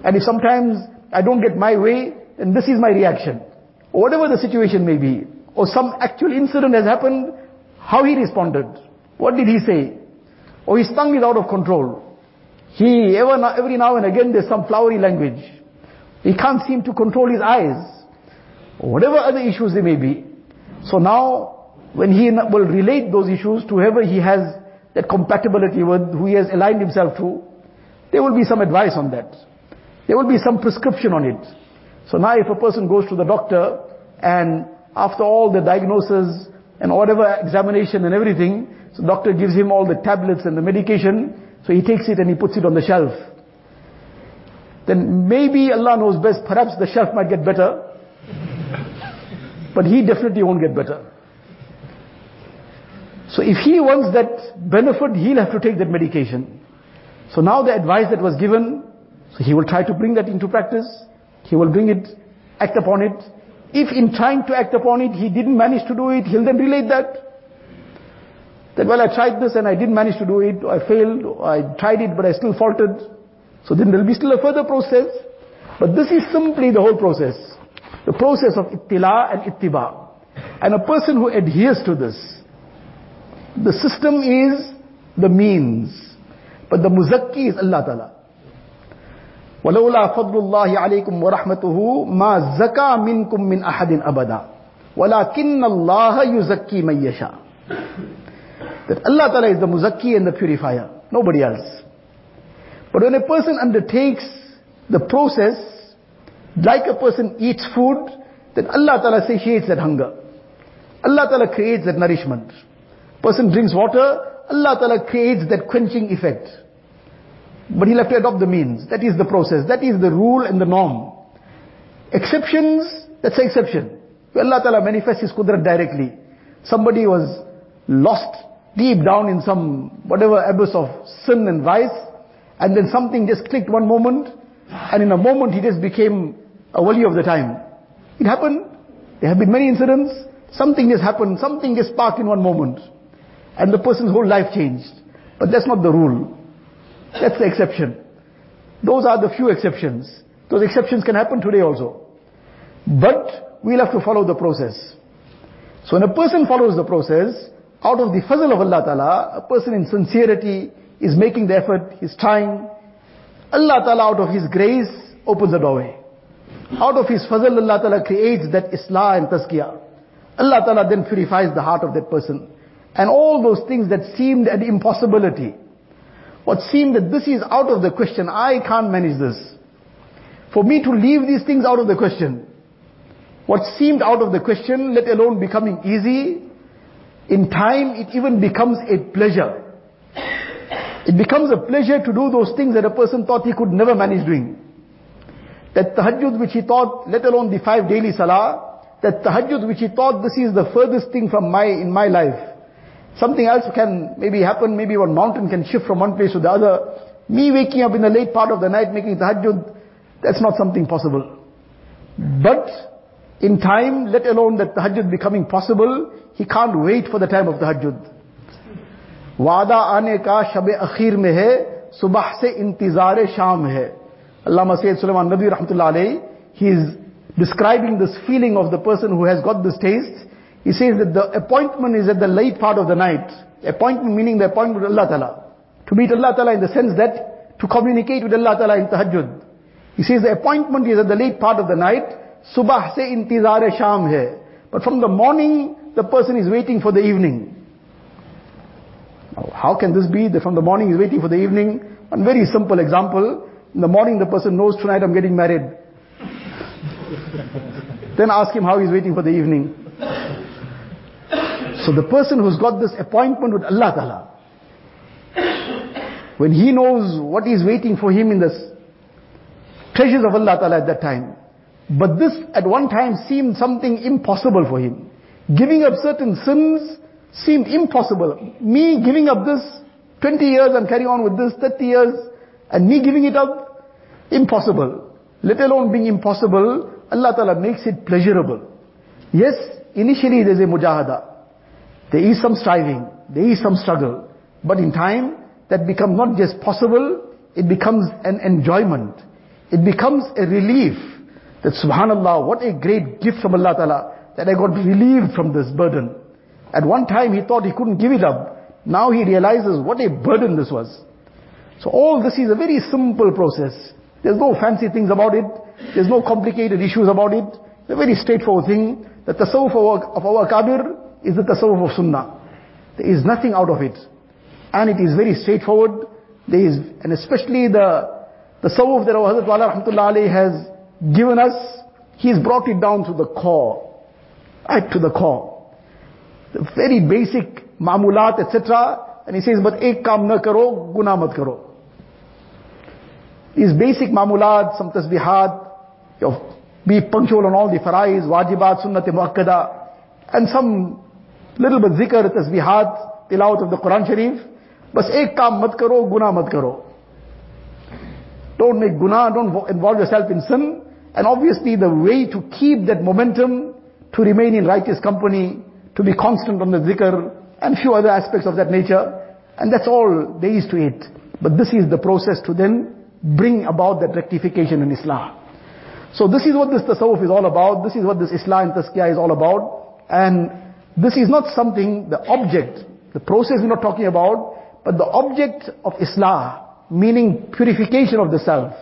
And if sometimes I don't get my way, then this is my reaction. Whatever the situation may be. Or some actual incident has happened, how he responded. What did he say? Oh, or his tongue is out of control. He, ever, every now and again there's some flowery language. He can't seem to control his eyes. Or whatever other issues there may be. So now, when he will relate those issues to whoever he has that compatibility with, who he has aligned himself to, there will be some advice on that. There will be some prescription on it. So now if a person goes to the doctor, and after all the diagnosis, and whatever examination and everything, so doctor gives him all the tablets and the medication, so he takes it and he puts it on the shelf. Then maybe Allah knows best, perhaps the shelf might get better, [LAUGHS] but he definitely won't get better. So if he wants that benefit, he'll have to take that medication. So now the advice that was given, so he will try to bring that into practice. He will bring it, act upon it. If in trying to act upon it, he didn't manage to do it, he'll then relate that. That well, I tried this and I didn't manage to do it, I failed, I tried it but I still faltered. So then there'll be still a further process. But this is simply the whole process. The process of ittila and ittiba. And a person who adheres to this, the system is the means. But the muzakki is Allah Ta'ala. ولولا فضل الله عليكم ورحمته ما زكى منكم من أحد أبدا ولكن الله يزكي من يشاء that Allah Ta'ala is the muzakki and the purifier nobody else but when a person undertakes the process like a person eats food then Allah Ta'ala satiates that hunger Allah Ta'ala creates that nourishment person drinks water Allah Ta'ala creates that quenching effect but he'll have to adopt the means. That is the process. That is the rule and the norm. Exceptions, that's an exception. Allah Ta'ala manifests His Qudrat directly. Somebody was lost deep down in some, whatever abyss of sin and vice, and then something just clicked one moment, and in a moment he just became a wali of the time. It happened. There have been many incidents. Something just happened. Something just sparked in one moment. And the person's whole life changed. But that's not the rule. That's the exception. Those are the few exceptions. Those exceptions can happen today also. But we'll have to follow the process. So when a person follows the process, out of the fazl of Allah Ta'ala, a person in sincerity is making the effort, he's trying. Allah Ta'ala out of His grace opens the doorway. Out of His fazl Allah Ta'ala creates that islah and tazkiyah. Allah Ta'ala then purifies the heart of that person. And all those things that seemed an impossibility, what seemed that this is out of the question, I can't manage this. For me to leave these things out of the question. What seemed out of the question, let alone becoming easy, in time it even becomes a pleasure. It becomes a pleasure to do those things that a person thought he could never manage doing. That tahajjud which he thought, let alone the five daily salah, that tahajjud which he thought this is the furthest thing from my, in my life. Something else can maybe happen, maybe one mountain can shift from one place to the other. Me waking up in the late part of the night making tahajjud, that's not something possible. But in time, let alone that tahajjud becoming possible, he can't wait for the time of tahajjud. वादा आने का शब अखीर में है सुबह से इंतजार शाम है Allama Sayyid Sulaiman Nabi Rahmatullah alayhi, he is describing this feeling of the person who has got this taste. He says that the appointment is at the late part of the night. Appointment meaning the appointment with Allah Ta'ala. To meet Allah Ta'ala in the sense that to communicate with Allah Ta'ala in tahajjud. He says the appointment is at the late part of the night. Subah se intizar sham hai. But from the morning, the person is waiting for the evening. Now, how can this be that from the morning he's waiting for the evening? One very simple example. In the morning the person knows tonight I'm getting married. [LAUGHS] then ask him how he's waiting for the evening. So the person who's got this appointment with Allah Ta'ala, when he knows what is waiting for him in the treasures of Allah Ta'ala at that time, but this at one time seemed something impossible for him. Giving up certain sins seemed impossible. Me giving up this 20 years and carrying on with this 30 years and me giving it up, impossible. Let alone being impossible, Allah Ta'ala makes it pleasurable. Yes, initially there's a mujahada. There is some striving, there is some struggle. But in time, that becomes not just possible, it becomes an enjoyment. It becomes a relief. That subhanallah, what a great gift from Allah Ta'ala, that I got relieved from this burden. At one time he thought he couldn't give it up. Now he realizes what a burden this was. So all this is a very simple process. There's no fancy things about it. There's no complicated issues about it. It's a very straightforward thing. That the tasawwuf of our, of our kabir is the tasawwuf of sunnah. There is nothing out of it. And it is very straightforward. There is, and especially the, the tasawwuf that our Hazrat Wala Rahmatullah has given us, he's brought it down to the core. Right to the core. The very basic mamulat, etc. And he says, but ek kam na karo, guna mat karo. These basic mamulat, some tasbihat, be punctual on all the farais, wajibat, sunnat muakkada, and some little bit zikr, tasbihat, tilawat of the Quran Sharif. Bas ek kaam mat karo, guna mat karo. Don't make guna, don't involve yourself in sin. And obviously the way to keep that momentum, to remain in righteous company, to be constant on the zikr, and few other aspects of that nature. And that's all there is to it. But this is the process to then bring about that rectification in Islah. So this is what this tasawwuf is all about. This is what this Islah and tazkiyah is all about. And this is not something, the object, the process we're not talking about, but the object of Islah, meaning purification of the self.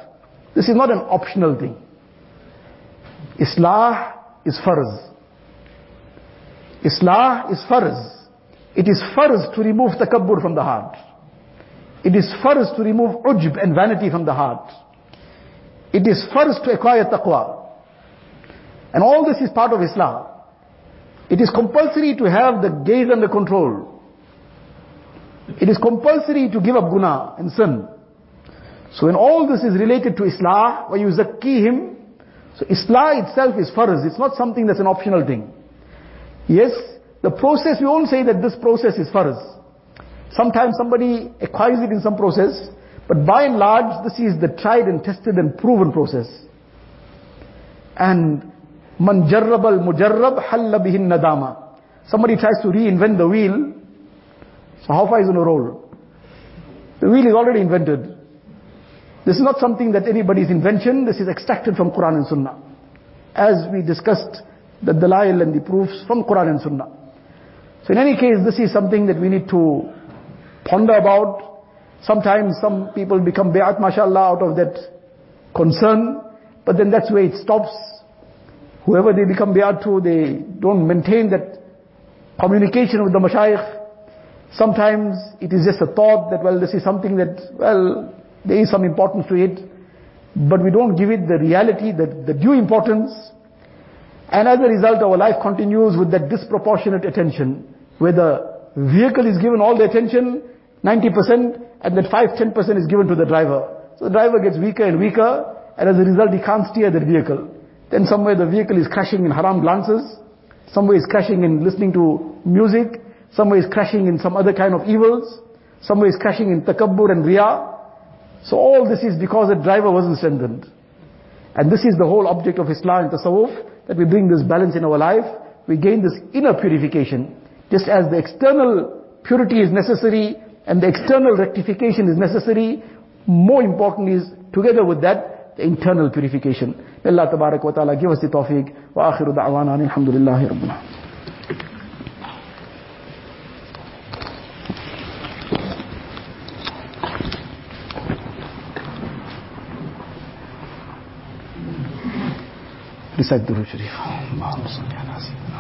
This is not an optional thing. Islah is farz. Islah is farz. It is farz to remove takabbur from the heart. It is farz to remove ujb and vanity from the heart. It is farz to acquire taqwa. And all this is part of Islah. It is compulsory to have the gaze under control. It is compulsory to give up guna and sin. So when all this is related to Islah, where you zakki him, so Islah itself is farz. It's not something that's an optional thing. Yes, the process, we won't say that this process is farz. Sometimes somebody acquires it in some process, but by and large, this is the tried and tested and proven process. And Man jarrab al mujarrab halla bihin nadama. Somebody tries to reinvent the wheel. So how far is on a roll? The wheel is already invented. This is not something that anybody's invention. This is extracted from Quran and Sunnah. As we discussed the dalail and the proofs from Quran and Sunnah. So in any case, this is something that we need to ponder about. Sometimes some people become bayat mashallah out of that concern. But then that's where it stops. Whoever they become bayat to, they don't maintain that communication with the mashayikh. Sometimes it is just a thought that, well, this is something that, well, there is some importance to it, but we don't give it the reality, the, the due importance. And as a result, our life continues with that disproportionate attention, where the vehicle is given all the attention, 90%, and that 5-10% is given to the driver. So the driver gets weaker and weaker, and as a result, he can't steer that vehicle. Then somewhere the vehicle is crashing in haram glances. Somewhere is crashing in listening to music. Somewhere is crashing in some other kind of evils. Somewhere is crashing in takabbur and riyah. So all this is because the driver wasn't strengthened. And this is the whole object of Islah and Tasawwuf, that we bring this balance in our life. We gain this inner purification. Just as the external purity is necessary and the external rectification is necessary, more important is together with that, the internal purification. May Allah tabarak wa ta'ala give us the tawfiq. Wa akhiru da'wana alhamdulillahi rabbil Recite the Sharif. Allahumma salli ala sayyidina Muhammad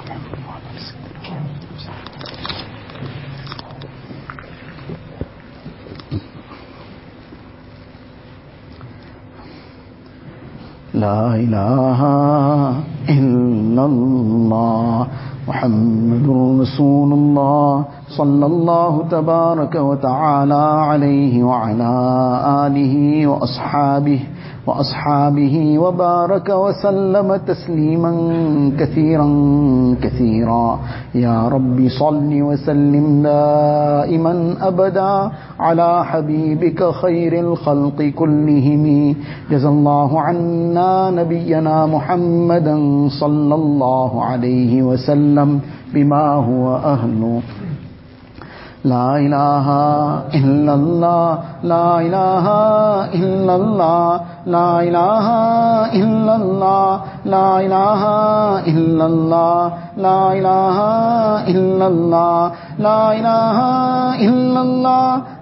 لا إله إلا الله محمد رسول الله صلى الله تبارك وتعالى عليه وعلى آله وأصحابه وأصحابه وبارك وسلم تسليما كثيرا كثيرا. يا رب صل وسلم دائما أبدا على حبيبك خير الخلق كلهم. جزى الله عنا نبينا محمدا صلى الله عليه وسلم بما هو أهله لا الہ الا اللہ لا الہ الا اللہ لا الہ الا اللہ لا الہ الا اللہ لا الہ الا اللہ لا الہ الا اللہ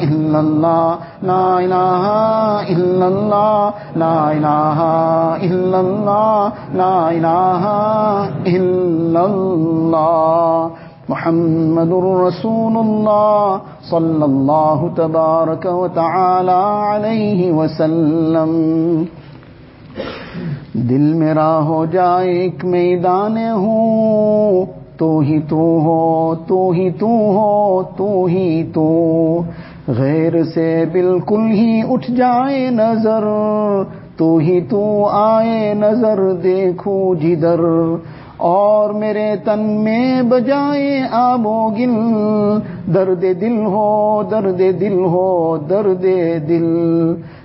إلا الله، لا إله إلا الله، لا إله إلا الله، لا إله إلا الله. محمد رسول الله صلى الله تبارك وتعالى عليه وسلم. دل میرا ہو جائے ایک میدان ہوں تو ہی تو ہو تو ہی تو ہو تو ہی تو۔ غیر سے بالکل ہی اٹھ جائے نظر تو ہی تو آئے نظر، دیکھو جدھر اور میرے تن میں بجائے آبو گل، درد دل ہو، درد دل ہو، درد دل۔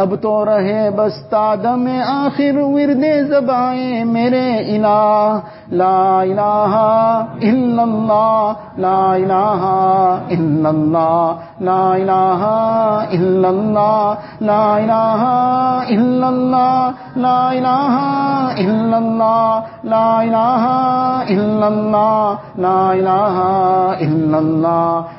اب تو رہے بس تادم آخر ورد زبائیں میرے الہ، لا الہ الا اللہ، لا الہ الا اللہ، لا الہ الا اللہ، لا الہ الا اللہ، لا الہ الا اللہ، لا الہ الا اللہ، لا الہ الا اللہ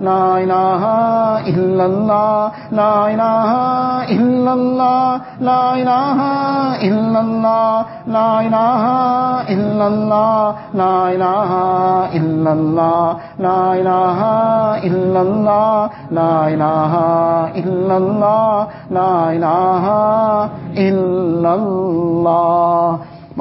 لا الہ الا اللہ لا الہ الا اللہ لا الہ الا اللہ لا الہ الا اللہ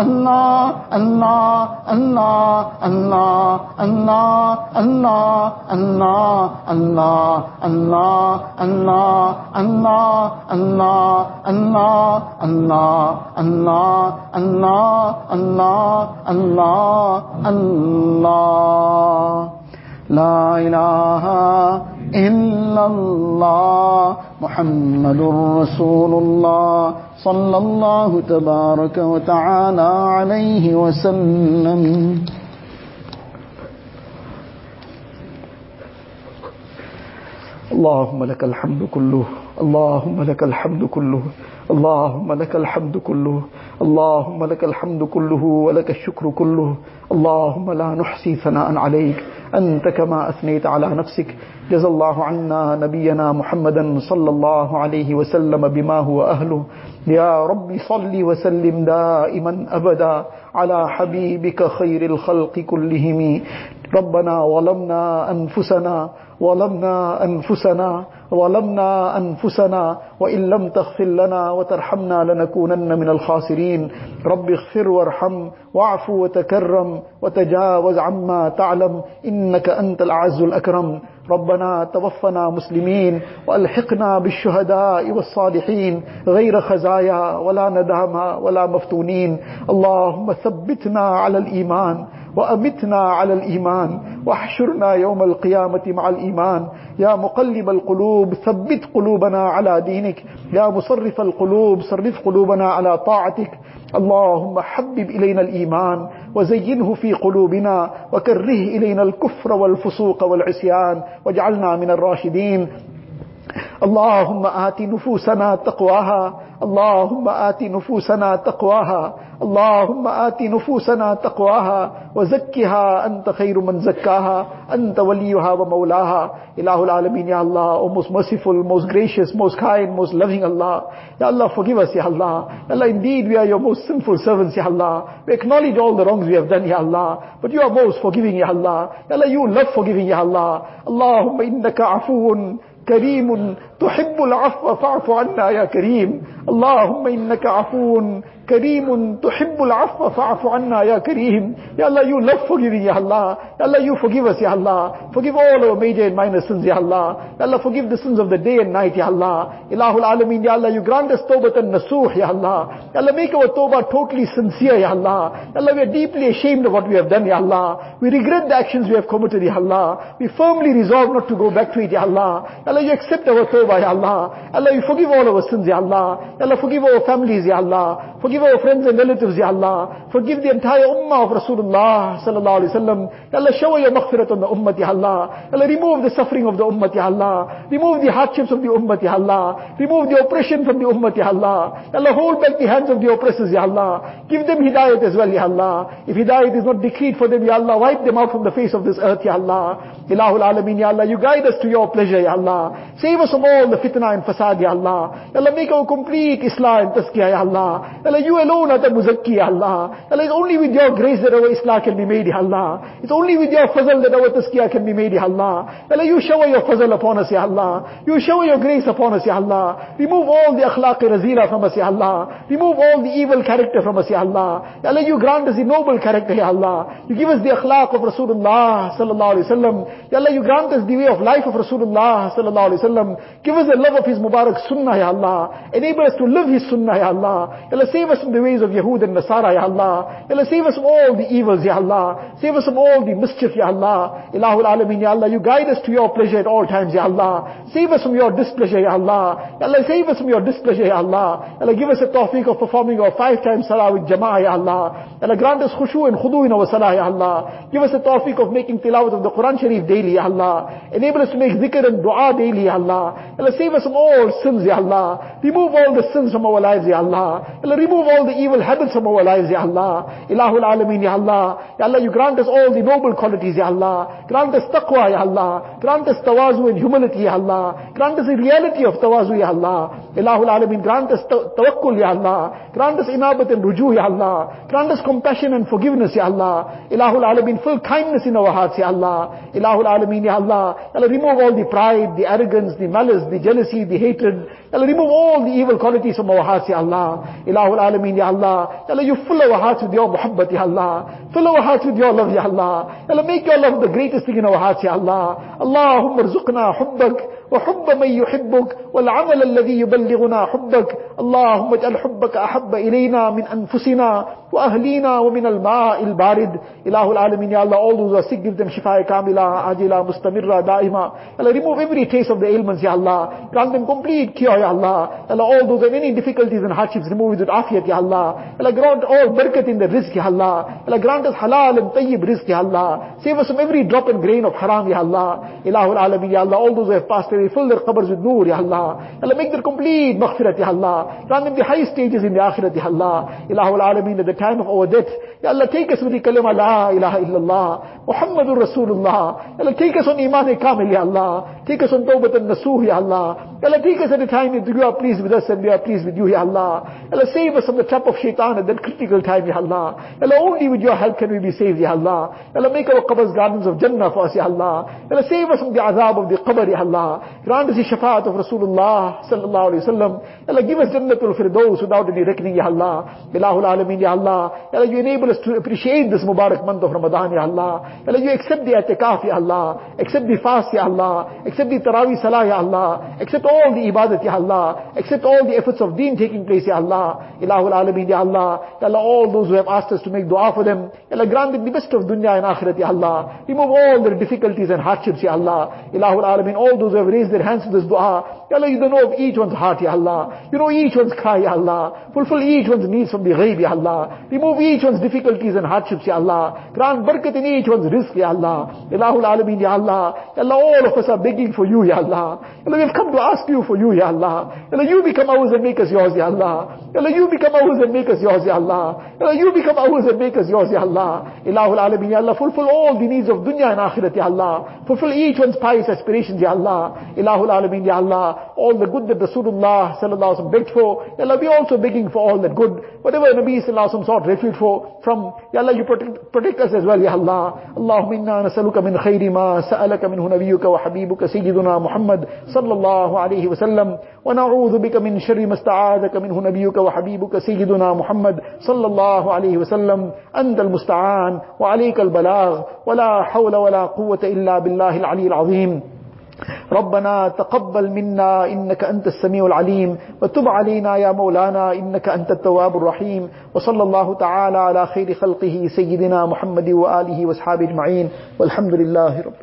اللہ اللہ اللہ اللہ اللہ اللہ اللہ اللہ اللہ اللہ اللہ اللہ اللہ اللہ اللہ اللہ اللہ اللہ اللہ لا الہ إلا الله محمد رسول الله صلى الله تبارك وتعالى عليه وسلم. اللهم لك الحمد كله اللهم لك الحمد كله. اللهم لك الحمد كله اللهم لك الحمد كله ولك الشكر كله اللهم لا نحصي ثناء عليك أنت كما أثنيت على نفسك. جزى الله عنا نبينا محمدا صلى الله عليه وسلم بما هو أهله. يا رب صل وسلم دائما أبدا على حبيبك خير الخلق كلهم. ربنا ظلمنا أنفسنا ظلمنا أنفسنا ظلمنا أنفسنا وإن لم تغفر لنا وترحمنا لنكونن من الخاسرين. رب اغفر وارحم واعف وتكرم وتجاوز عما تعلم إنك أنت الأعز الأكرم. ربنا توفنا مسلمين وألحقنا بالشهداء والصالحين. غير خزايا ولا ندامى ولا مفتونين. اللهم ثبتنا على الإيمان. وأمتنا على الإيمان واحشرنا يوم القيامة مع الإيمان. يا مقلب القلوب ثبت قلوبنا على دينك. يا مصرف القلوب صرف قلوبنا على طاعتك. اللهم حبب إلينا الإيمان وزينه في قلوبنا وكره إلينا الكفر والفسوق والعصيان واجعلنا من الراشدين. اللهم آت نفوسنا تقواها. اللهم آت نفوسنا تقواها اللهم آت نفوسنا تقواها وزكها أنت خير من زكاها أنت وليها ومولاها إله العالمين يا Allah O most merciful, most gracious, most kind, most loving Allah Ya Allah forgive us Ya Allah Ya Allah indeed we are your most sinful servants Ya Allah We acknowledge all the wrongs we have done Ya Allah But you are most forgiving Ya Allah Ya Allah you love forgiving Ya Allah Allahumma innaka afuun كريم تحب العفو فاعف عنا يا كريم. اللهم إنك عفو Kareemun tuhibbul afwa ya Kareem. Ya Allah, you love forgiving, Ya Allah. Ya Allah, you forgive us, Ya Allah. Forgive all our major and minor sins, Ya Allah. Ya Allah, forgive the sins of the day and night, Ya Allah. Ilahul Alameen, Ya Allah, you grant us tawbat and nasuh, Ya Allah. Ya Allah, make our tawbah totally sincere, Ya Allah. Ya Allah, we are deeply ashamed of what we have done, Ya Allah. We regret the actions we have committed, Ya Allah. We firmly resolve not to go back to it, Ya Allah. Ya Allah, you accept our tawbah, Ya Allah. Ya Allah, you forgive all our sins, Ya Allah. Ya Allah, forgive our families, Ya Allah. Forgive our friends and relatives, Ya Allah. Forgive the entire ummah of Rasulullah sallallahu alaihi wasallam. Ya Allah, shower your maghfirat on the ummah, Ya Allah. Ya Allah, remove the suffering of the ummah, Ya Allah. Remove the hardships of the ummah, Ya Allah. Remove the oppression from the ummah, Ya Allah. Ya Allah, hold back the hands of the oppressors, Ya Allah. Give them hidayat as well, Ya Allah. If hidayat is not decreed for them, Ya Allah, wipe them out from the face of this earth, Ya Allah. Ilahul Alameen, Ya Allah, you guide us to your pleasure, Ya Allah. Save us from all the fitna and fasad, Ya Allah. Ya Allah, make our complete Islah and tazkiyah, Ya Allah. Ya Allah, you alone are the muzakki, Allah. Allah, it's only with your grace that our islah can be made, Allah. It's only with your fazl that our tazkiyah can be made, Allah. Allah, you shower your fazl upon us, Ya Allah. You shower your grace upon us, Ya Allah. Remove all the akhlaq razila from us, Ya Allah. Remove all the evil character from us, Ya Allah. Allah, you grant us the noble character, Ya Allah. You give us the akhlaq of Rasulullah sallallahu alaihi wasallam. Ya Allah, you grant us the way of life of Rasulullah sallallahu alaihi wasallam. Give us the love of His Mubarak Sunnah, Ya Allah. Enable us to live His Sunnah, Ya Allah. Ya Allah, save us from the ways of Yahud and Nasara, Ya Allah. Ya Allah, save us from all the evils, Ya Allah. Save us from all the mischief, Ya Allah. Ilahul Alameen, Ya Allah. You guide us to your pleasure at all times, Ya Allah. Save us from your displeasure, Ya Allah. Ya Allah, save us from your displeasure, Ya Allah. Ya Allah, give us a tawfiq of performing our five times salah with jama'ah, Ya Allah. Ya Allah, grant us khushu and khudu in our salah, Ya Allah. Give us a tawfiq of making tilawat of the Quran Sharif daily, Ya Allah. Enable us to make zikr and dua daily, Ya Allah. Ya Allah, save us from all sins, Ya Allah. Remove all the sins from our lives, Ya Allah. Ya Allah, remove all the evil habits from our lives, Ya Allah. Ilahul Alameen, Ya Allah. Ya Allah, you grant us all the noble qualities, Ya Allah. Grant us taqwa, Ya Allah. Grant us tawazu and humility, Ya Allah. Grant us the reality of tawazu, Ya Allah. Ilahul Alameen, grant us tawakkul, Ya Allah. Grant us inabat and ruju, Ya Allah. Grant us compassion and forgiveness, Ya Allah. Ilahul Alameen, fill kindness in our hearts, Ya Allah. Ilahul Alameen, Ya Allah. Ya Allah, remove all the pride, the arrogance, the malice, the jealousy, the hatred. Allah, remove all the evil qualities from our hearts, Ya Allah. Ilahul Alameen, Ya Allah. Ya Allah, you fill our hearts with your muhabbat, Ya Allah. Fill our hearts with your love, Ya Allah. Ya Allah, make your love the greatest thing in our hearts, Ya Allah. Allahumma rzuqna hubbak. وحب من يحبك والعمل الذي يبلغنا حبك اللهم اجعل حبك أحب إلينا من أنفسنا وأهلينا ومن الماء البارد إله العالمين يا Allah all those are sick give them شفاء كاملة عاجلة مستمرة دائمة Allah remove every taste of the ailments Ya Allah grant them complete cure Ya Allah Allah all those have any difficulties and hardships remove it with afiyat Ya Allah Allah grant all barakat in the rizq Ya Allah Allah grant us halal and tayyib rizq Ya Allah save us from every drop and grain of haram Ya Allah Ilahul Alamin Ya Allah all those who have passed away fill their qabrs with nur Ya Allah Ya Allah make their complete maghfirat Ya Allah grant them the highest stages in the akhirat Ya Allah Ilahul Alamin at the time of our death Ya Allah take us with the kalima La ilaha illallah Muhammadur Rasulullah Ya Allah take us on iman-e-kamil, Ya Allah take us on tawbat and nasuh Ya Allah Allah take us at a time that you are pleased with us and we are pleased with you Ya Allah Allah save us from the trap of shaitan at that critical time Ya Allah Allah only with your help can we be saved Ya Allah Allah make our qabrs gardens of Jannah for us Ya Allah Allah save us from the azab of the qabr Ya Allah grant us the shafaat of Rasulullah sallallahu alayhi wa sallam Ya Allah give us Jannatul Firdaus without any reckoning Ya Allah Ilahul Alameen Ya Allah Allah you enable us to appreciate this Mubarak month of Ramadan Ya Allah Allah you accept the atikaf Ya Allah accept the fast Ya Allah accept the Taraweeh Salah Ya Allah accept all the ibadat Ya Allah accept all the efforts of deen taking place Ya Allah Ilahul Alameen Ya Allah Ya Allah all those who have asked us to make dua for them Ya Allah grant them the best of dunya and akhirat Ya Allah remove all their difficulties and hardships Ya Allah Ilahul Alameen all those who have raised their hands to this dua Ya Allah you don't know of each one's heart Ya Allah you know each one's cry Ya Allah fulfill each one's needs from the ghaib Ya Allah remove each one's difficulties and hardships Ya Allah grant barakat in each one's rizq Ya Allah Ilahul Alameen Ya Allah Ya Allah all of us are begging for you Ya Allah Ya Allah we've come to ask you for you Ya Allah. Ya Allah you become ours and make us yours Ya Allah. Ya Allah you become ours and make us yours Ya Allah. Ya Allah you become ours and make us yours Ya Allah. Ilahul Alameen Ya Allah fulfill all the needs of dunya and akhirat Ya Allah. Fulfill each one's pious aspirations Ya Allah. Ilahul Alameen Ya Allah all the good that Rasulullah sallallahu alaihi begged for Ya Allah we also begging for all that good. Whatever Nabi sallallahu alaihi sought refuge for from Ya Allah you protect, protect us as well Ya Allah. Allahumma inna nasaluka min khayri ma sa'alaka minhu nabiyyuka wa habibuka sayyiduna Muhammad sallallahu alaihi wasallam ونعوذ بك من شر ما استعاذك منه نبيك وحبيبك سيدنا محمد صلى الله عليه وسلم. أنت المستعان وعليك البلاغ ولا حول ولا قوة إلا بالله العلي العظيم. ربنا تقبل منا إنك أنت السميع العليم. وتب علينا يا مولانا إنك أنت التواب الرحيم. وصلى الله تعالى على خير خلقه سيدنا محمد وآله وأصحابه أجمعين. والحمد لله رب